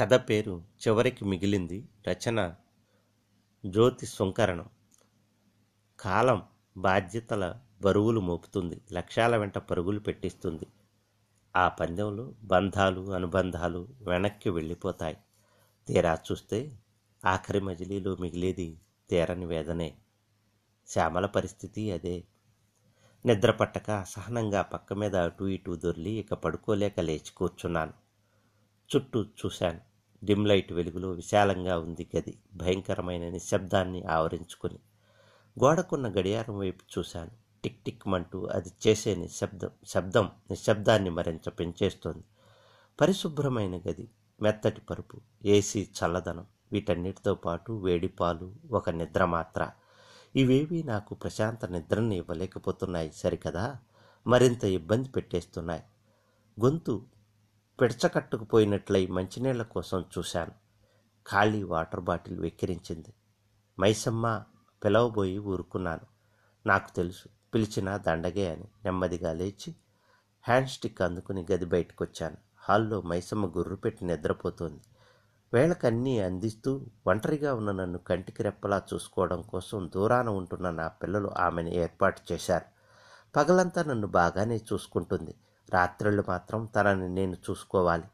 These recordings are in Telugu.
కథ పేరు చివరికి మిగిలింది రచన జ్యోతి సుంకరణం కాలం బాధ్యతల బరువులు మోపుతుంది లక్ష్యాల వెంట పరుగులు పెట్టిస్తుంది. ఆ పందెంలో బంధాలు అనుబంధాలు వెనక్కి వెళ్ళిపోతాయి. తీరా చూస్తే ఆఖరి మజిలీలో మిగిలేది తీరని వేదనే. శ్యామల పరిస్థితి అదే. నిద్ర పట్టక అసహనంగా పక్క మీద అటు ఇటు దొర్లి ఇక పడుకోలేక లేచి కూర్చున్నాను. చుట్టూ చూశాను. డిమ్ లైట్ వెలుగులో విశాలంగా ఉంది గది. భయంకరమైన నిశ్శబ్దాన్ని ఆవరించుకుని గోడకున్న గడియారం వైపు చూశాను. టిక్ టిక్ మంటూ అది చేసే నిశ్శబ్దం శబ్దం నిశ్శబ్దాన్ని మరింత పెంచేస్తోంది. పరిశుభ్రమైన గది మెత్తటి పరుపు ఏసీ చల్లదనం వీటన్నిటితో పాటు వేడిపాలు ఒక నిద్ర మాత్ర. ఇవేవి నాకు ప్రశాంత నిద్రని ఇవ్వలేకపోతున్నాయి సరికదా? మరింత ఇబ్బంది పెట్టేస్తున్నాయి. గొంతు పిడచకట్టుకుపోయినట్లయి మంచినీళ్ళ కోసం చూశాను. ఖాళీ వాటర్ బాటిల్ వెక్కిరించింది. మైసమ్మ పిలవబోయి ఊరుకున్నాను. నాకు తెలుసు పిలిచిన దండగే అని నెమ్మదిగా లేచి హ్యాండ్ స్టిక్ అందుకుని గది బయటకు వచ్చాను హాల్లో మైసమ్మ గుర్రు పెట్టి నిద్రపోతోంది. వేళకన్నీ అందిస్తూ ఒంటరిగా ఉన్న నన్ను కంటికి రెప్పలా చూసుకోవడం కోసం దూరాన ఉంటున్న నా పిల్లలు ఆమెను ఏర్పాటు చేశారు. పగలంతా నన్ను బాగానే చూసుకుంటుంది. రాత్రిళ్ళు మాత్రం తనని నేను చూసుకోవాలి.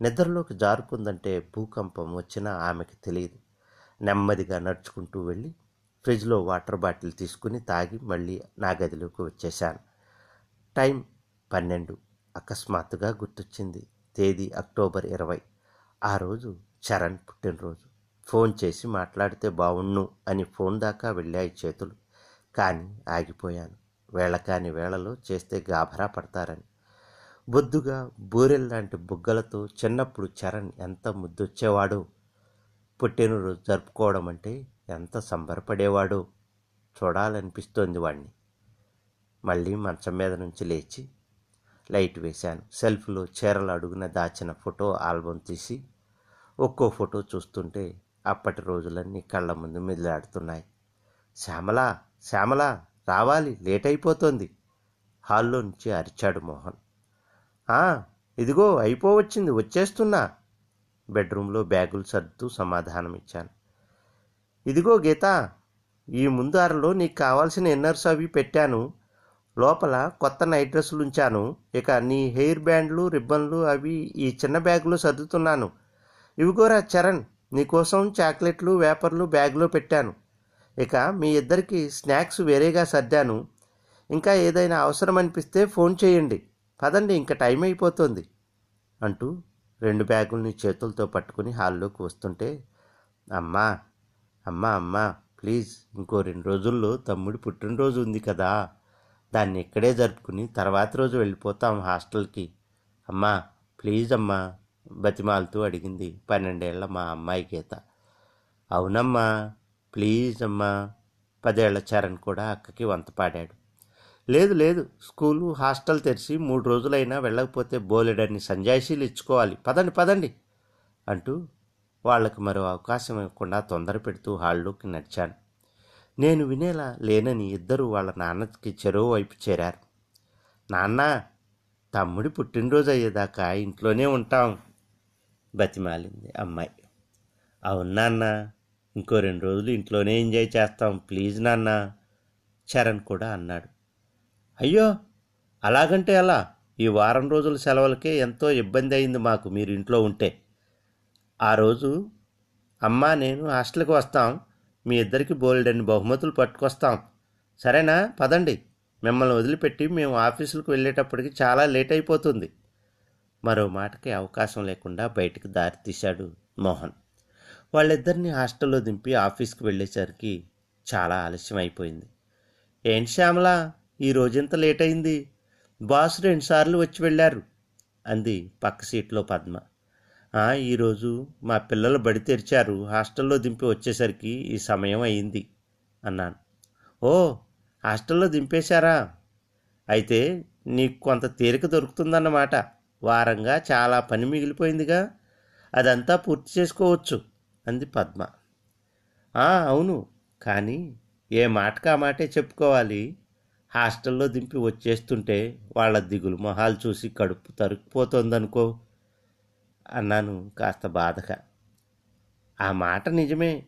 నిద్రలోకి జారుకుందంటే భూకంపం వచ్చినా ఆమెకి తెలియదు. నెమ్మదిగా నడుచుకుంటూ వెళ్ళి ఫ్రిడ్జ్లో వాటర్ బాటిల్ తీసుకుని తాగి మళ్ళీ నా గదిలోకి వచ్చేశాను. టైం పన్నెండు. అకస్మాత్తుగా గుర్తొచ్చింది. తేదీ అక్టోబర్ ఇరవై. ఆ రోజు చరణ్ పుట్టినరోజు. ఫోన్ చేసి మాట్లాడితే బావుణ్ణు అని ఫోన్ దాకా వెళ్ళాయి చేతులు. కానీ ఆగిపోయాను. వేళ కాని వేళలో చేస్తే గాభరా పడతారని. బొద్దుగా బూరెల్లాంటి బుగ్గలతో చిన్నప్పుడు చరణ్ ఎంత ముద్దొచ్చేవాడో? పుట్టినరోజు జరుపుకోవడం అంటే ఎంత సంబరపడేవాడో? చూడాలనిపిస్తోంది వాణ్ణి. మళ్ళీ మంచం మీద నుంచి లేచి లైట్ వేశాను. సెల్ఫ్లో చీరలు అడుగున దాచిన ఫోటో ఆల్బమ్ తీసి ఒక్కో ఫోటో చూస్తుంటే అప్పటి రోజులన్నీ కళ్ళ ముందు మెదిలాడుతున్నాయి. శ్యామల శ్యామల రావాలి లేట్ అయిపోతుంది. హాల్లో నుంచి అరిచాడు మోహన్. ఇదిగో అయిపోవచ్చింది వచ్చేస్తున్నా. బెడ్రూమ్లో బ్యాగులు సర్దుతూ సమాధానం ఇచ్చాను ఇదిగో గీత ఈ ముందు అరలో నీకు కావాల్సిన ఇన్నర్స్ అవి పెట్టాను. లోపల కొత్త నైట్ డ్రెస్సులు ఉంచాను. ఇక నీ హెయిర్ బ్యాండ్లు రిబ్బన్లు అవి ఈ చిన్న బ్యాగులో సర్దుతున్నాను. ఇవిగోరా చరణ్ నీకోసం చాక్లెట్లు వేపర్లు బ్యాగ్లో పెట్టాను. ఇక మీ ఇద్దరికి స్నాక్స్ వేరేగా సర్దాను. ఇంకా ఏదైనా అవసరం అనిపిస్తే ఫోన్ చేయండి. పదండి ఇంకా టైం అయిపోతుంది అంటూ రెండు బ్యాగుల్ని చేతులతో పట్టుకుని హాల్లోకి వస్తుంటే అమ్మా అమ్మా అమ్మా ప్లీజ్ ఇంకో రెండు రోజుల్లో తమ్ముడి పుట్టినరోజు ఉంది కదా. దాన్ని ఇక్కడే జరుపుకుని తర్వాత రోజు వెళ్ళిపోతాం హాస్టల్కి. అమ్మా ప్లీజ్ అమ్మా బతిమాలుతూ అడిగింది పన్నెండేళ్ళ మా అమ్మాయి గీత. అవునమ్మా ప్లీజ్ అమ్మా పదేళ్ళ చరణ్ కూడా అక్కకి వంత పాడాడు. లేదు లేదు. స్కూలు హాస్టల్ తెరిచి మూడు రోజులైనా వెళ్ళకపోతే బోలెడన్ని సంజాయిషీలు ఇచ్చుకోవాలి. పదండి పదండి అంటూ వాళ్ళకి మరో అవకాశం ఇవ్వకుండా తొందర పెడుతూ హాల్లోకి నడిచాను. నేను వినేలా లేనని ఇద్దరు వాళ్ళ నాన్నకి చెరువు వైపు చేరారు. నాన్న తమ్ముడి పుట్టినరోజు అయ్యేదాకా ఇంట్లోనే ఉంటాం బతిమాలింది అమ్మాయి. అవును నాన్న ఇంకో రెండు రోజులు ఇంట్లోనే ఎంజాయ్ చేస్తాం ప్లీజ్ నాన్న చరణ్ కూడా అన్నాడు. అయ్యో అలాగంటే ఎలా? ఈ వారం రోజుల సెలవులకే ఎంతో ఇబ్బంది అయింది మాకు మీరు ఇంట్లో ఉంటే. ఆ రోజు అమ్మ నేను హాస్టల్కి వస్తాం. మీ ఇద్దరికి బోల్డన్ని బహుమతులు పట్టుకొస్తాం. సరేనా? పదండి. మిమ్మల్ని వదిలిపెట్టి మేము ఆఫీసులకు వెళ్ళేటప్పటికి చాలా లేట్ అయిపోతుంది. మరో మాటకి అవకాశం లేకుండా బయటకు దారి తీశాడు మోహన్. వాళ్ళిద్దరిని హాస్టల్లో దింపి ఆఫీస్కి వెళ్ళేసరికి చాలా ఆలస్యం అయిపోయింది ఏంటి శ్యామల? ఈ రోజంత లేట్ అయింది బాస్ రెండుసార్లు వచ్చి వెళ్ళారు అంది పక్క సీట్లో పద్మ. ఈరోజు మా పిల్లలు బడి తెరిచారు హాస్టల్లో దింపి వచ్చేసరికి ఈ సమయం అయింది అన్నాను. ఓ హాస్టల్లో దింపేశారా? అయితే నీకు కొంత తీరిక దొరుకుతుందన్నమాట. వారంగా చాలా పని మిగిలిపోయిందిగా అదంతా పూర్తి చేసుకోవచ్చు అంది పద్మ. అవును కానీ ఏ మాటకా మాటే చెప్పుకోవాలి హాస్టల్లో దింపి వచ్చేస్తుంటే వాళ్ళ దిగులు మొహాలు చూసి కడుపు తరుక్కుపోతుందనుకో అన్నాను కాస్త బాధగా. ఆ మాట నిజమే.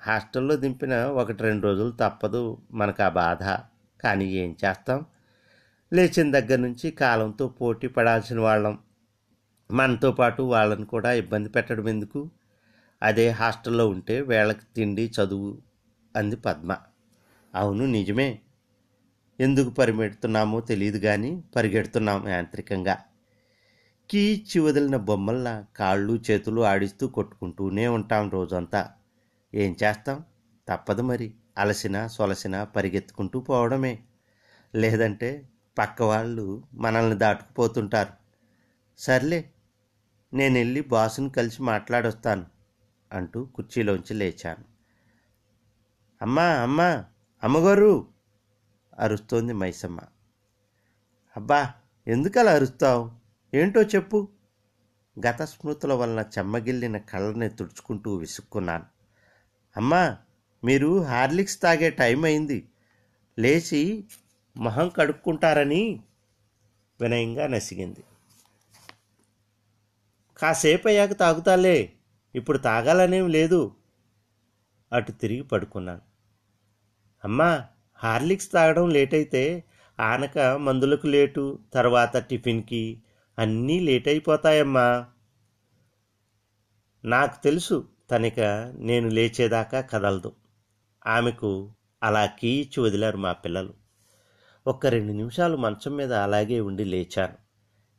హాస్టల్లో దింపిన ఒకటి రెండు రోజులు తప్పదు మనకు ఆ బాధ. కానీ ఏం చేస్తాం? లేచిన దగ్గర నుంచి కాలంతో పోటీ పడాల్సిన వాళ్ళం. మనతో పాటు వాళ్ళని కూడా ఇబ్బంది పెట్టడం ఎందుకు? అదే హాస్టల్లో ఉంటే వేళకి తిండి చదువు అంది పద్మ. అవును నిజమే. ఎందుకు పరిగెడుతున్నామో తెలియదు కానీ పరిగెడుతున్నాం యాంత్రికంగా. కీచి వదిలిన బొమ్మల్లా కాళ్ళు చేతులు ఆడిస్తూ కొట్టుకుంటూనే ఉంటాం రోజంతా. ఏం చేస్తాం? తప్పదు మరి. అలసిన సొలసిన పరిగెత్తుకుంటూ పోవడమే. లేదంటే పక్క వాళ్ళు మనల్ని దాటుకుపోతుంటారు. సర్లే నేను వెళ్ళి బాసుని కలిసి మాట్లాడొస్తాను అంటూ కుర్చీలోంచి లేచాను. అమ్మా అమ్మా అమ్మగారు! అరుస్తోంది మైసమ్మ. అబ్బా ఎందుకలా అరుస్తావు? ఏంటో చెప్పు. గత స్మృతుల వలన చెమ్మగిల్లిన కళ్ళని తుడుచుకుంటూ విసుక్కున్నాను. అమ్మా మీరు హార్లిక్స్ తాగే టైం అయింది. లేచి మొహం కడుక్కుంటారని వినయంగా నసిగింది. కాసేపు అయ్యాక తాగుతాలే ఇప్పుడు తాగాలనేం లేదు అటు తిరిగి పడుకున్నాను. అమ్మా హార్లిక్స్ తాగడం లేట్ అయితే ఆనక మందులకు లేటు తర్వాత టిఫిన్కి అన్నీ లేట్ అయిపోతాయమ్మా నాకు తెలుసు తనిక నేను లేచేదాకా కదలదు. ఆమెకు అలా కీచి వదిలారు మా పిల్లలు. ఒక్క రెండు నిమిషాలు మంచం మీద అలాగే ఉండి లేచాను.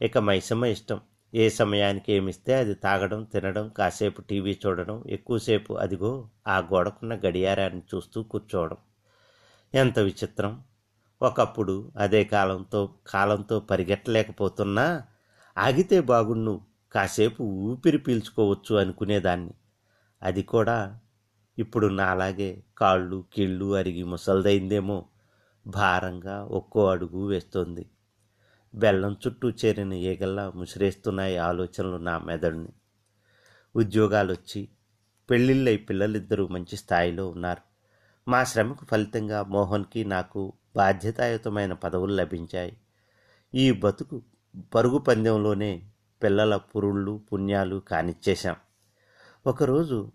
ఇక మైసమ్మ ఇష్టం. ఏ సమయానికి ఏమిస్తే అది తాగడం తినడం కాసేపు టీవీ చూడడం ఎక్కువసేపు అదిగో ఆ గోడకున్న గడియారాన్ని చూస్తూ కూర్చోవడం. ఎంత విచిత్రం. ఒకప్పుడు అదే కాలంతో కాలంతో పరిగెట్టలేకపోతున్నా ఆగితే బాగుండు కాసేపు ఊపిరి పీల్చుకోవచ్చు అనుకునేదాన్ని. అది కూడా ఇప్పుడు నాలాగే కాళ్ళు కీళ్ళు అరిగి ముసల్దైందేమో భారంగా ఒక్కో అడుగు వేస్తోంది. బెల్లం చుట్టూ చేరిన ఈగల్లా ముసిరేస్తున్నాయి ఆలోచనలు నా మెదడుని. ఉద్యోగాలు వచ్చి పెళ్ళిళ్ళై పిల్లలిద్దరూ మంచి స్థాయిలో ఉన్నారు. మా శ్రమకు ఫలితంగా మోహన్కి నాకు బాధ్యతాయుతమైన పదవులు లభించాయి. ఈ బతుకు పరుగు పందెంలోనే పిల్లల పురుళ్ళు పుణ్యాలు కానిచ్చేశాం. ఒకరోజు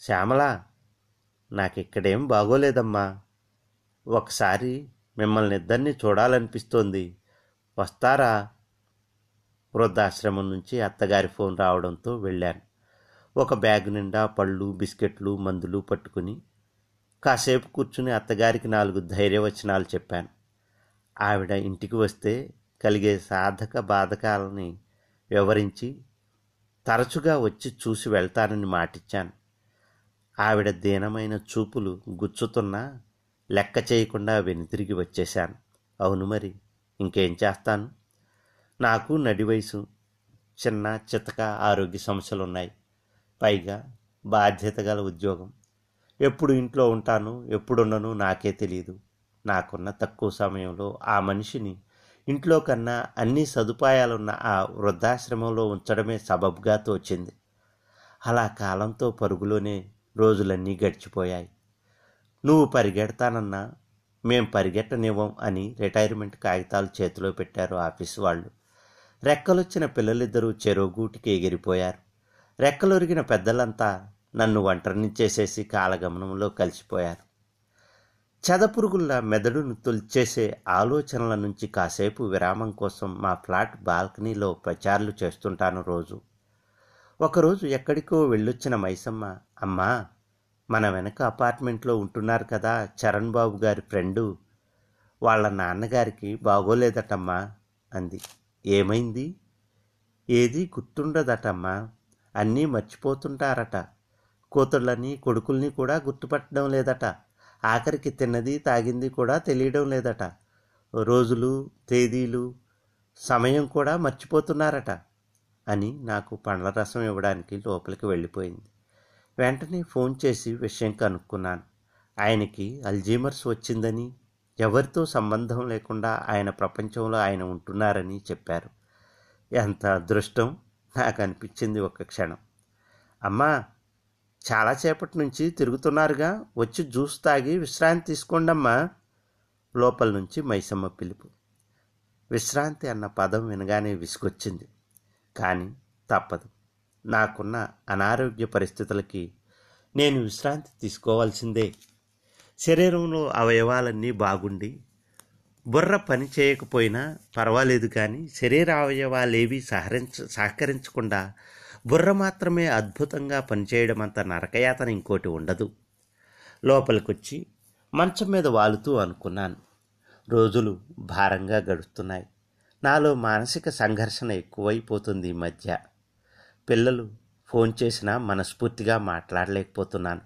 శ్యామల నాకిక్కడేం బాగోలేదమ్మా. ఒకసారి మిమ్మల్ని ఇద్దరిని చూడాలనిపిస్తోంది. వస్తారా? వృద్ధాశ్రమం నుంచి అత్తగారి ఫోన్ రావడంతో వెళ్ళాను. ఒక బ్యాగ్ నిండా పళ్ళు బిస్కెట్లు మందులు పట్టుకుని కాసేపు కూర్చుని అత్తగారికి నాలుగు ధైర్యవచనాలు చెప్పాను. ఆవిడ ఇంటికి వస్తే కలిగే సాధక బాధకాలని వివరించి తరచుగా వచ్చి చూసి వెళ్తానని మాటిచ్చాను. ఆవిడ దీనమైన చూపులు గుచ్చుతున్నా లెక్క చేయకుండా వెనుతిరిగి వచ్చేశాను. అవును మరి ఇంకేం చేస్తాను? నాకు నడి వయసు చిన్న చితక ఆరోగ్య సమస్యలు ఉన్నాయి పైగా బాధ్యత గల ఉద్యోగం. ఎప్పుడు ఇంట్లో ఉంటాను ఎప్పుడున్నను నాకే తెలియదు నాకున్న తక్కువ సమయంలో ఆ మనిషిని ఇంట్లో కన్నా అన్ని సదుపాయాలున్న ఆ వృద్ధాశ్రమంలో ఉంచడమే సబబ్గా తోచింది. అలా కాలంతో పరుగులోనే రోజులన్నీ గడిచిపోయాయి. నువ్వు పరిగెడతానన్నా మేం పరిగెట్టనివ్వం అని రిటైర్మెంట్ కాగితాలు చేతిలో పెట్టారు ఆఫీసు వాళ్ళు. రెక్కలొచ్చిన పిల్లలిద్దరూ చెరోగూటికి ఎగిరిపోయారు. రెక్కలొరిగిన పెద్దలంతా నన్ను ఒంటరిని చేసేసి కాలగమనంలో కలిసిపోయారు. చెదపురుగుల్లా మెదడును తొలిచేసే ఆలోచనల నుంచి కాసేపు విరామం కోసం మా ఫ్లాట్ బాల్కనీలో ప్రచారాలు చేస్తుంటాను రోజు. ఒకరోజు ఎక్కడికో వెళ్ళొచ్చిన మైసమ్మ అమ్మా మన వెనక అపార్ట్మెంట్లో ఉంటున్నారు కదా చరణ్ బాబు గారి ఫ్రెండు. వాళ్ళ నాన్నగారికి బాగోలేదటమ్మా అంది. ఏమైంది? ఏది గుర్తుండదటమ్మా. అన్నీ మర్చిపోతుంటారట. కూతుళ్ళని కొడుకుల్ని కూడా గుర్తుపట్టడం లేదట. ఆఖరికి తిన్నది తాగింది కూడా తెలియడం లేదట. రోజులు తేదీలు సమయం కూడా మర్చిపోతున్నారట అని నాకు పండ్ల రసం ఇవ్వడానికి లోపలికి వెళ్ళిపోయింది. వెంటనే ఫోన్ చేసి విషయం కనుక్కున్నాను. ఆయనకి అల్జీమర్స్ వచ్చిందని ఎవరితో సంబంధం లేకుండా ఆయన ప్రపంచంలో ఆయన ఉంటున్నారని చెప్పారు. ఎంత అదృష్టం! నాకు అనిపించింది ఒక క్షణం. అమ్మా చాలాసేపటి నుంచి తిరుగుతున్నారుగా. వచ్చి జ్యూస్ తాగి విశ్రాంతి తీసుకోండమ్మా. లోపల నుంచి మైసమ్మ పిలుపు. విశ్రాంతి అన్న పదం వినగానే విసుగొచ్చింది. కానీ తప్పదు. నాకున్న అనారోగ్య పరిస్థితులకి నేను విశ్రాంతి తీసుకోవాల్సిందే. శరీరంలో అవయవాలన్నీ బాగుండి బుర్ర పని చేయకపోయినా పర్వాలేదు కానీ శరీర అవయవాలేవి సహరించ సహకరించకుండా బుర్ర మాత్రమే అద్భుతంగా పనిచేయడం అంత నరకయాతన ఇంకోటి ఉండదు. లోపలికొచ్చి మంచం మీద వాలుతూ అనుకున్నాను. రోజులు భారంగా గడుస్తున్నాయి. నాలో మానసిక సంఘర్షణ ఎక్కువైపోతుంది ఈ మధ్య. పిల్లలు ఫోన్ చేసినా మనస్ఫూర్తిగా మాట్లాడలేకపోతున్నాను.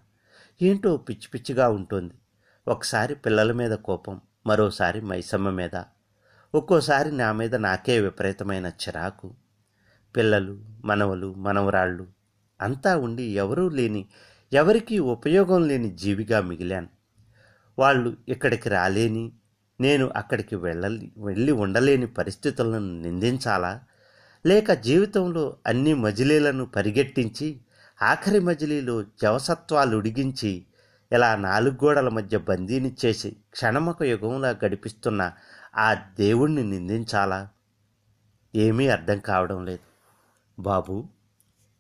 ఏంటో పిచ్చి పిచ్చిగా ఉంటుంది. ఒకసారి పిల్లల మీద కోపం మరోసారి మైసమ్మ మీద. ఒక్కోసారి నా మీద నాకే విపరీతమైన చిరాకు. పిల్లలు మనవలు మనవరాళ్ళు అంతా ఉండి ఎవరూ లేని ఎవరికీ ఉపయోగం లేని జీవిగా మిగిలాను. వాళ్ళు ఇక్కడికి రాలేని నేను అక్కడికి వెళ్ళలి వెళ్ళి ఉండలేని పరిస్థితులను నిందించాలా? లేక జీవితంలో అన్ని మజిలీలను పరిగెట్టించి ఆఖరి మజిలీలో జవసత్వాలు ఉడిగించి ఇలా నాలుగు గోడల మధ్య బందీని చేసి క్షణమొక యుగంలా గడిపిస్తున్న ఆ దేవుణ్ణి నిందించాలా? ఏమీ అర్థం కావడం లేదు. బాబు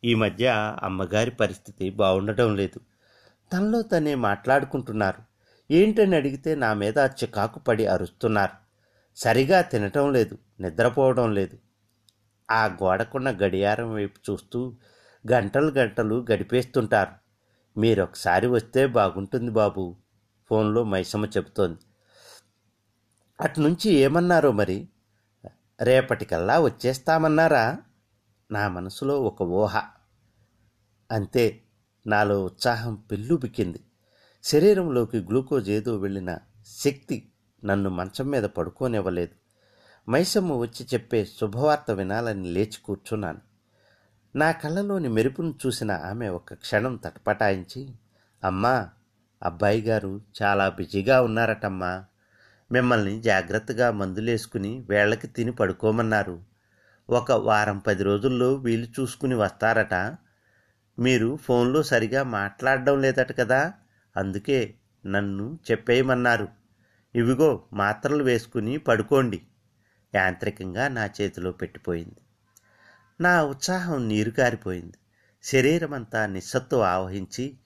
ఈ మధ్య అమ్మగారి పరిస్థితి బాగుండటం లేదు. తనలో తనే మాట్లాడుకుంటున్నారు. ఏంటని అడిగితే నా మీద చికాకు పడి అరుస్తున్నారు. సరిగా తినటం లేదు నిద్రపోవడం లేదు. ఆ గోడకున్న గడియారం వైపు చూస్తూ గంటలు గంటలు గడిపేస్తుంటారు. మీరొకసారి వస్తే బాగుంటుంది బాబు ఫోన్లో మైసమ్మ చెబుతోంది. అటునుంచి ఏమన్నారో మరి? రేపటికల్లా వచ్చేస్తామన్నారా? నా మనసులో ఒక ఊహ. అంతే నాలో ఉత్సాహం పెళ్ళుబిక్కింది శరీరంలోకి గ్లూకోజ్ ఏదో వెళ్ళిన శక్తి నన్ను మంచం మీద పడుకోనివ్వలేదు. మైసమ్మ వచ్చి చెప్పే శుభవార్త వినాలని లేచి కూర్చున్నాను. నా కళ్ళలోని మెరుపును చూసిన ఆమె ఒక క్షణం తటపటాయించి అమ్మా అబ్బాయి గారు చాలా బిజీగా ఉన్నారటమ్మా. మిమ్మల్ని జాగ్రత్తగా మందులేసుకుని వేళకి తిని పడుకోమన్నారు. ఒక వారం పది రోజుల్లో వీలు చూసుకుని వస్తారట. మీరు ఫోన్లో సరిగా మాట్లాడడం లేదట కదా? అందుకే నన్ను చెప్పేయమన్నారు. ఇవిగో మాత్రలు వేసుకుని పడుకోండి. యాంత్రికంగా నా చేతిలో పెట్టిపోయింది. నా ఉత్సాహం నీరు కారిపోయింది. శరీరమంతా నిస్సత్తు ఆవహించి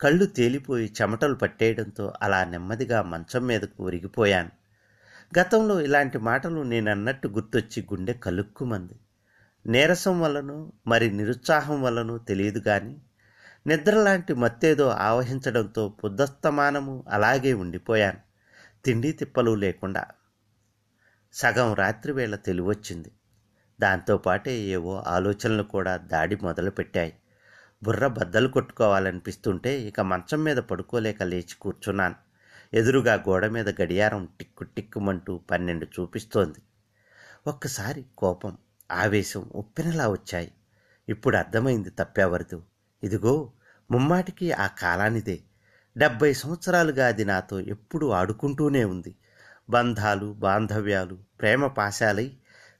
కళ్ళు తేలిపోయి చెమటలు పట్టేయడంతో అలా నెమ్మదిగా మంచం మీదకు ఒరిగిపోయాను. గతంలో ఇలాంటి మాటలు నేనన్నట్టు గుర్తొచ్చి గుండె కలుక్కుమంది. నీరసం వల్లనో మరి నిరుత్సాహం వల్లనో తెలియదు కానీ నిద్రలాంటి మత్తేదో ఆవహించడంతో బుద్ధస్తమానము అలాగే ఉండిపోయాను. తిండి తిప్పలు లేకుండా. సగం రాత్రి వేళ తెలివొచ్చింది. దాంతోపాటే ఏవో ఆలోచనలు కూడా దాడి మొదలుపెట్టాయి. బుర్ర బద్దలు కొట్టుకోవాలనిపిస్తుంటే ఇక మంచం మీద పడుకోలేక లేచి కూర్చున్నాను. ఎదురుగా గోడ మీద గడియారం టిక్కు టిక్కుమంటూ పన్నెండు చూపిస్తోంది. ఒక్కసారి కోపం ఆవేశం ఉప్పెనలా వచ్చాయి. ఇప్పుడు అర్థమైంది తప్పెవరిదో. ఇదిగో ముమ్మాటికి ఆ కాలానిదే. డెబ్బై సంవత్సరాలుగా అది నాతో ఎప్పుడూ ఆడుకుంటూనే ఉంది. బంధాలు బాంధవ్యాలు ప్రేమ పాశాలై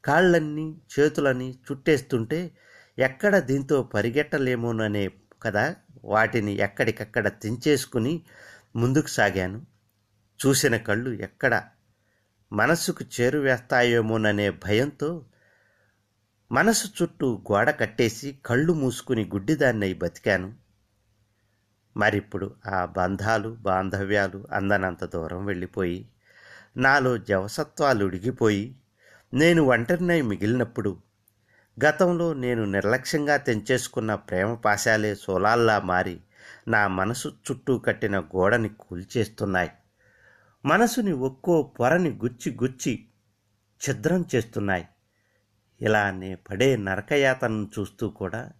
కాళ్ళన్నీ చేతులని చుట్టేస్తుంటే ఎక్కడ దీంతో పరిగెట్టలేమోననే కదా వాటిని ఎక్కడికక్కడ తెంచేసుకుని ముందుకు సాగాను. చూసిన కళ్ళు ఎక్కడ మనస్సుకు చేరువేస్తాయేమోననే భయంతో మనసు చుట్టూ గోడ కట్టేసి కళ్ళు మూసుకుని గుడ్డిదాన్నై బతికాను. మరిప్పుడు ఆ బంధాలు బాంధవ్యాలు అందనంత దూరం వెళ్ళిపోయి నాలో జవసత్వాలు ఉడిగిపోయి నేను ఒంటరినై మిగిలినప్పుడు గతంలో నేను నిర్లక్ష్యంగా తెంచేసుకున్న ప్రేమ పాశాలే సోలాల్లా మారి నా మనసు చుట్టూ కట్టిన గోడని కూల్చేస్తున్నాయి. మనసుని ఒక్కో పొరని గుచ్చి గుచ్చి ఛిద్రం చేస్తున్నాయి. ఇలా నే పడే నరకయాతనను చూస్తూ కూడా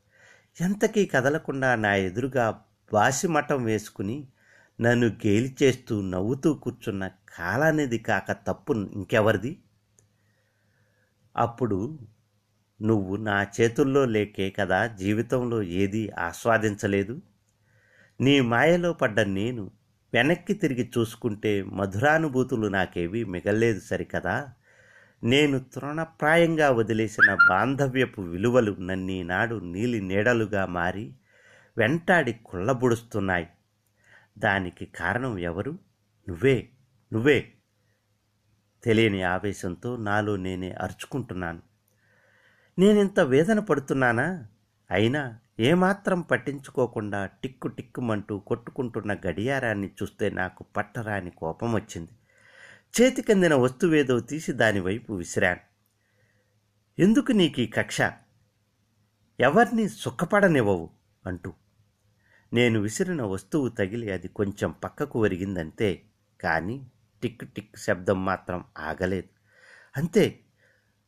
ఎంతకీ కదలకుండా నా ఎదురుగా బాసిమఠం వేసుకుని నన్ను గేలి చేస్తూ నవ్వుతూ కూర్చున్న కాలానిది కాక తప్పు ఇంకెవరిది? అప్పుడు నువ్వు నా చేతుల్లో లేకే కదా జీవితంలో ఏదీ ఆస్వాదించలేదు? నీ మాయలో పడ్డ నేను వెనక్కి తిరిగి చూసుకుంటే మధురానుభూతులు నాకేవి మిగలేదు సరికదా? నేను తృణప్రాయంగా వదిలేసిన బాంధవ్యపు విలువలు నన్నీనాడు నీలి నీడలుగా మారి వెంటాడి కుళ్ళబుడుస్తున్నాయి. దానికి కారణం ఎవరు? నువ్వే నువ్వే. తెలియని ఆవేశంతో నాలో నేనే అరుచుకుంటున్నాను. నేనింత వేదన పడుతున్నానా? అయినా ఏమాత్రం పట్టించుకోకుండా టిక్కు టిక్కుమంటూ కొట్టుకుంటున్న గడియారాన్ని చూస్తే నాకు పట్టరాని కోపం వచ్చింది. చేతికందిన వస్తువేదో తీసి దానివైపు విసిరాను. ఎందుకు నీకు ఈ కక్ష? ఎవరిని సుఖపడనివ్వవు అంటూ. నేను విసిరిన వస్తువు తగిలి అది కొంచెం పక్కకు ఒరిగిందంతే కానీ టిక్ టిక్ శబ్దం మాత్రం ఆగలేదు. అంతే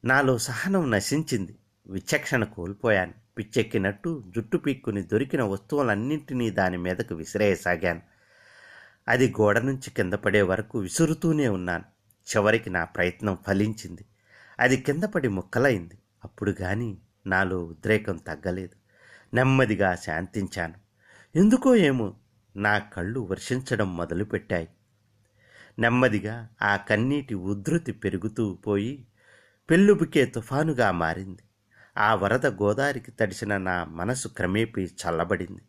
నాలో సహనం నశించింది. విచక్షణ కోల్పోయాను. పిచ్చెక్కినట్టు జుట్టు పీక్కుని దొరికిన వస్తువులన్నింటినీ దాని మీదకు విసిరేయసాగాను. అది గోడ నుంచి కింద పడే వరకు విసురుతూనే ఉన్నాను. చివరికి నా ప్రయత్నం ఫలించింది. అది కింద పడి ముక్కలైంది. అప్పుడు గాని నాలో ఉద్రేకం తగ్గలేదు. నెమ్మదిగా శాంతించాను. ఎందుకో ఏమో నా కళ్ళు వర్షించడం మొదలుపెట్టాయి. నెమ్మదిగా ఆ కన్నీటి ఉధృతి పెరుగుతూ పోయి పెళ్ళుబుకే తుఫానుగా మారింది. ఆ వరద గోదారికి తడిసిన నా మనసు క్రమేపీ చల్లబడింది.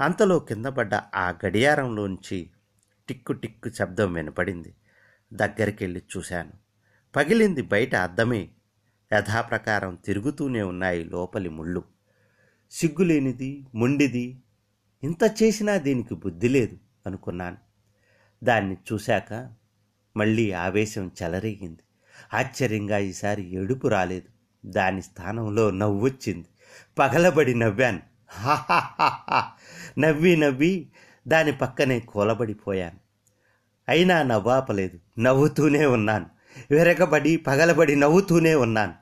అంతలో కిందపడ్డ ఆ గడియారంలోంచి టిక్కు టిక్కు శబ్దం వినపడింది. దగ్గరికెళ్ళి చూశాను. పగిలింది బయట అద్దమే. యథాప్రకారం తిరుగుతూనే ఉన్నాయి లోపలి ముళ్ళు. సిగ్గులేనిది మొండిది. ఇంత చేసినా దీనికి బుద్ధి లేదు అనుకున్నాను. దాన్ని చూశాక మళ్ళీ ఆవేశం చెలరేగింది. ఆశ్చర్యంగా ఈసారి ఏడుపు రాలేదు. దాని స్థానంలో నవ్వొచ్చింది. పగలబడి నవ్వాను. నవ్వి నవ్వి దాని పక్కనే కూలబడిపోయాను. అయినా నవ్వాపలేదు. నవ్వుతూనే ఉన్నాను. విరగబడి పగలబడి నవ్వుతూనే ఉన్నాను.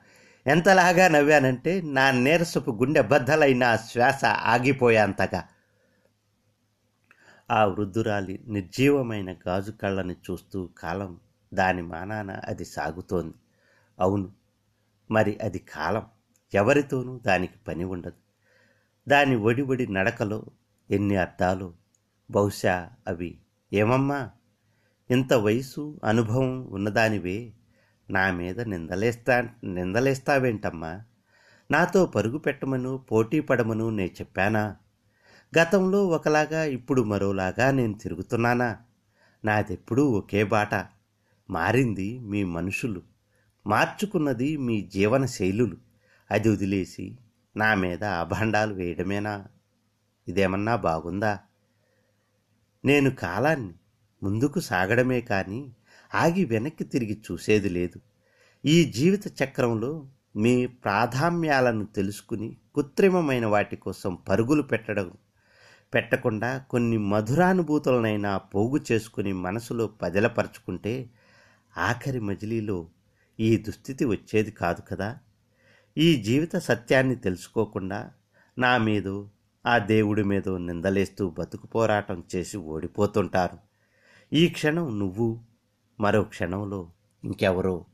ఎంతలాగా నవ్వానంటే నా నీరసపు గుండె బద్దలైన శ్వాస ఆగిపోయాంతగా. ఆ వృద్ధురాలి నిర్జీవమైన గాజు కళ్ళని చూస్తూ కాలం దాని మానాన అది సాగుతోంది. అవును మరి అది కాలం. ఎవరితోనూ దానికి పని ఉండదు. దాని ఒడి ఒడి నడకలో ఎన్ని అర్థాలు బహుశా అవి ఏమమ్మా? ఇంత వయసు అనుభవం ఉన్నదానివే. నా మీద నిందలేస్తా నిందలేస్తావేంటమ్మా? నాతో పరుగు పెట్టమను పోటీ పడమను నే చెప్పానా? గతంలో ఒకలాగా ఇప్పుడు మరోలాగా నేను తిరుగుతున్నానా? నాదెప్పుడూ ఒకే బాట. మారింది మీ మనుషులు. మార్చుకున్నది మీ జీవన శైలులు. అది వదిలేసి నా మీద అభండాలు వేయడమేనా? ఇదేమన్నా బాగుందా? నేను కాలాన్ని ముందుకు సాగడమే కానీ ఆగి వెనక్కి తిరిగి చూసేది లేదు. ఈ జీవిత చక్రంలో మీ ప్రాధాన్యాలను తెలుసుకుని కృత్రిమమైన వాటి కోసం పరుగులు పెట్టడం పెట్టకుండా కొన్ని మధురానుభూతులనైనా పోగు చేసుకుని మనసులో పదిలపరుచుకుంటే ఆఖరి మజిలీలో ఈ దుస్థితి వచ్చేది కాదు కదా. ఈ జీవిత సత్యాన్ని తెలుసుకోకుండా నా మీదో ఆ దేవుడి మీదో నిందలేస్తూ బతుకు పోరాటం చేసి ఓడిపోతుంటారు. ఈ క్షణం నువ్వు మరో క్షణంలో ఇంకెవరో